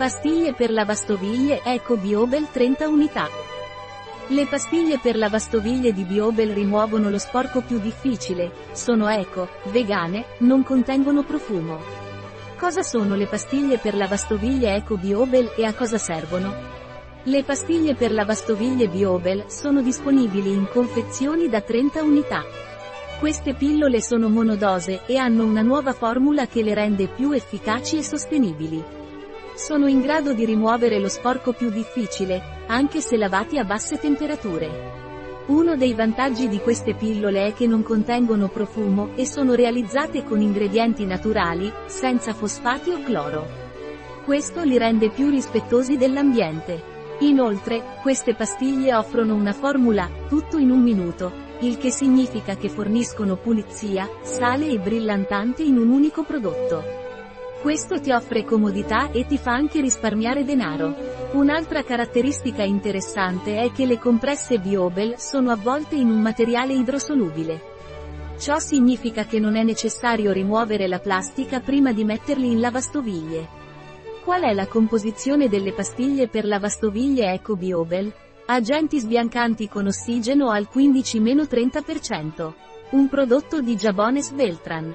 Pastiglie per lavastoviglie Eco Biobel 30 unità. Le pastiglie per lavastoviglie di Biobel rimuovono lo sporco più difficile, sono eco, vegane, non contengono profumo. Cosa sono le pastiglie per lavastoviglie Eco Biobel e a cosa servono? Le pastiglie per lavastoviglie Biobel sono disponibili in confezioni da 30 unità. Queste pillole sono monodose e hanno una nuova formula che le rende più efficaci e sostenibili. Sono in grado di rimuovere lo sporco più difficile, anche se lavati a basse temperature. Uno dei vantaggi di queste pillole è che non contengono profumo e sono realizzate con ingredienti naturali, senza fosfati o cloro. Questo li rende più rispettosi dell'ambiente. Inoltre, queste pastiglie offrono una formula, tutto in un minuto, il che significa che forniscono pulizia, sale e brillantante in un unico prodotto. Questo ti offre comodità e ti fa anche risparmiare denaro. Un'altra caratteristica interessante è che le compresse Biobel sono avvolte in un materiale idrosolubile. Ciò significa che non è necessario rimuovere la plastica prima di metterli in lavastoviglie. Qual è la composizione delle pastiglie per lavastoviglie Eco Biobel? Agenti sbiancanti con ossigeno al 15-30%. Un prodotto di Jabones Veltran.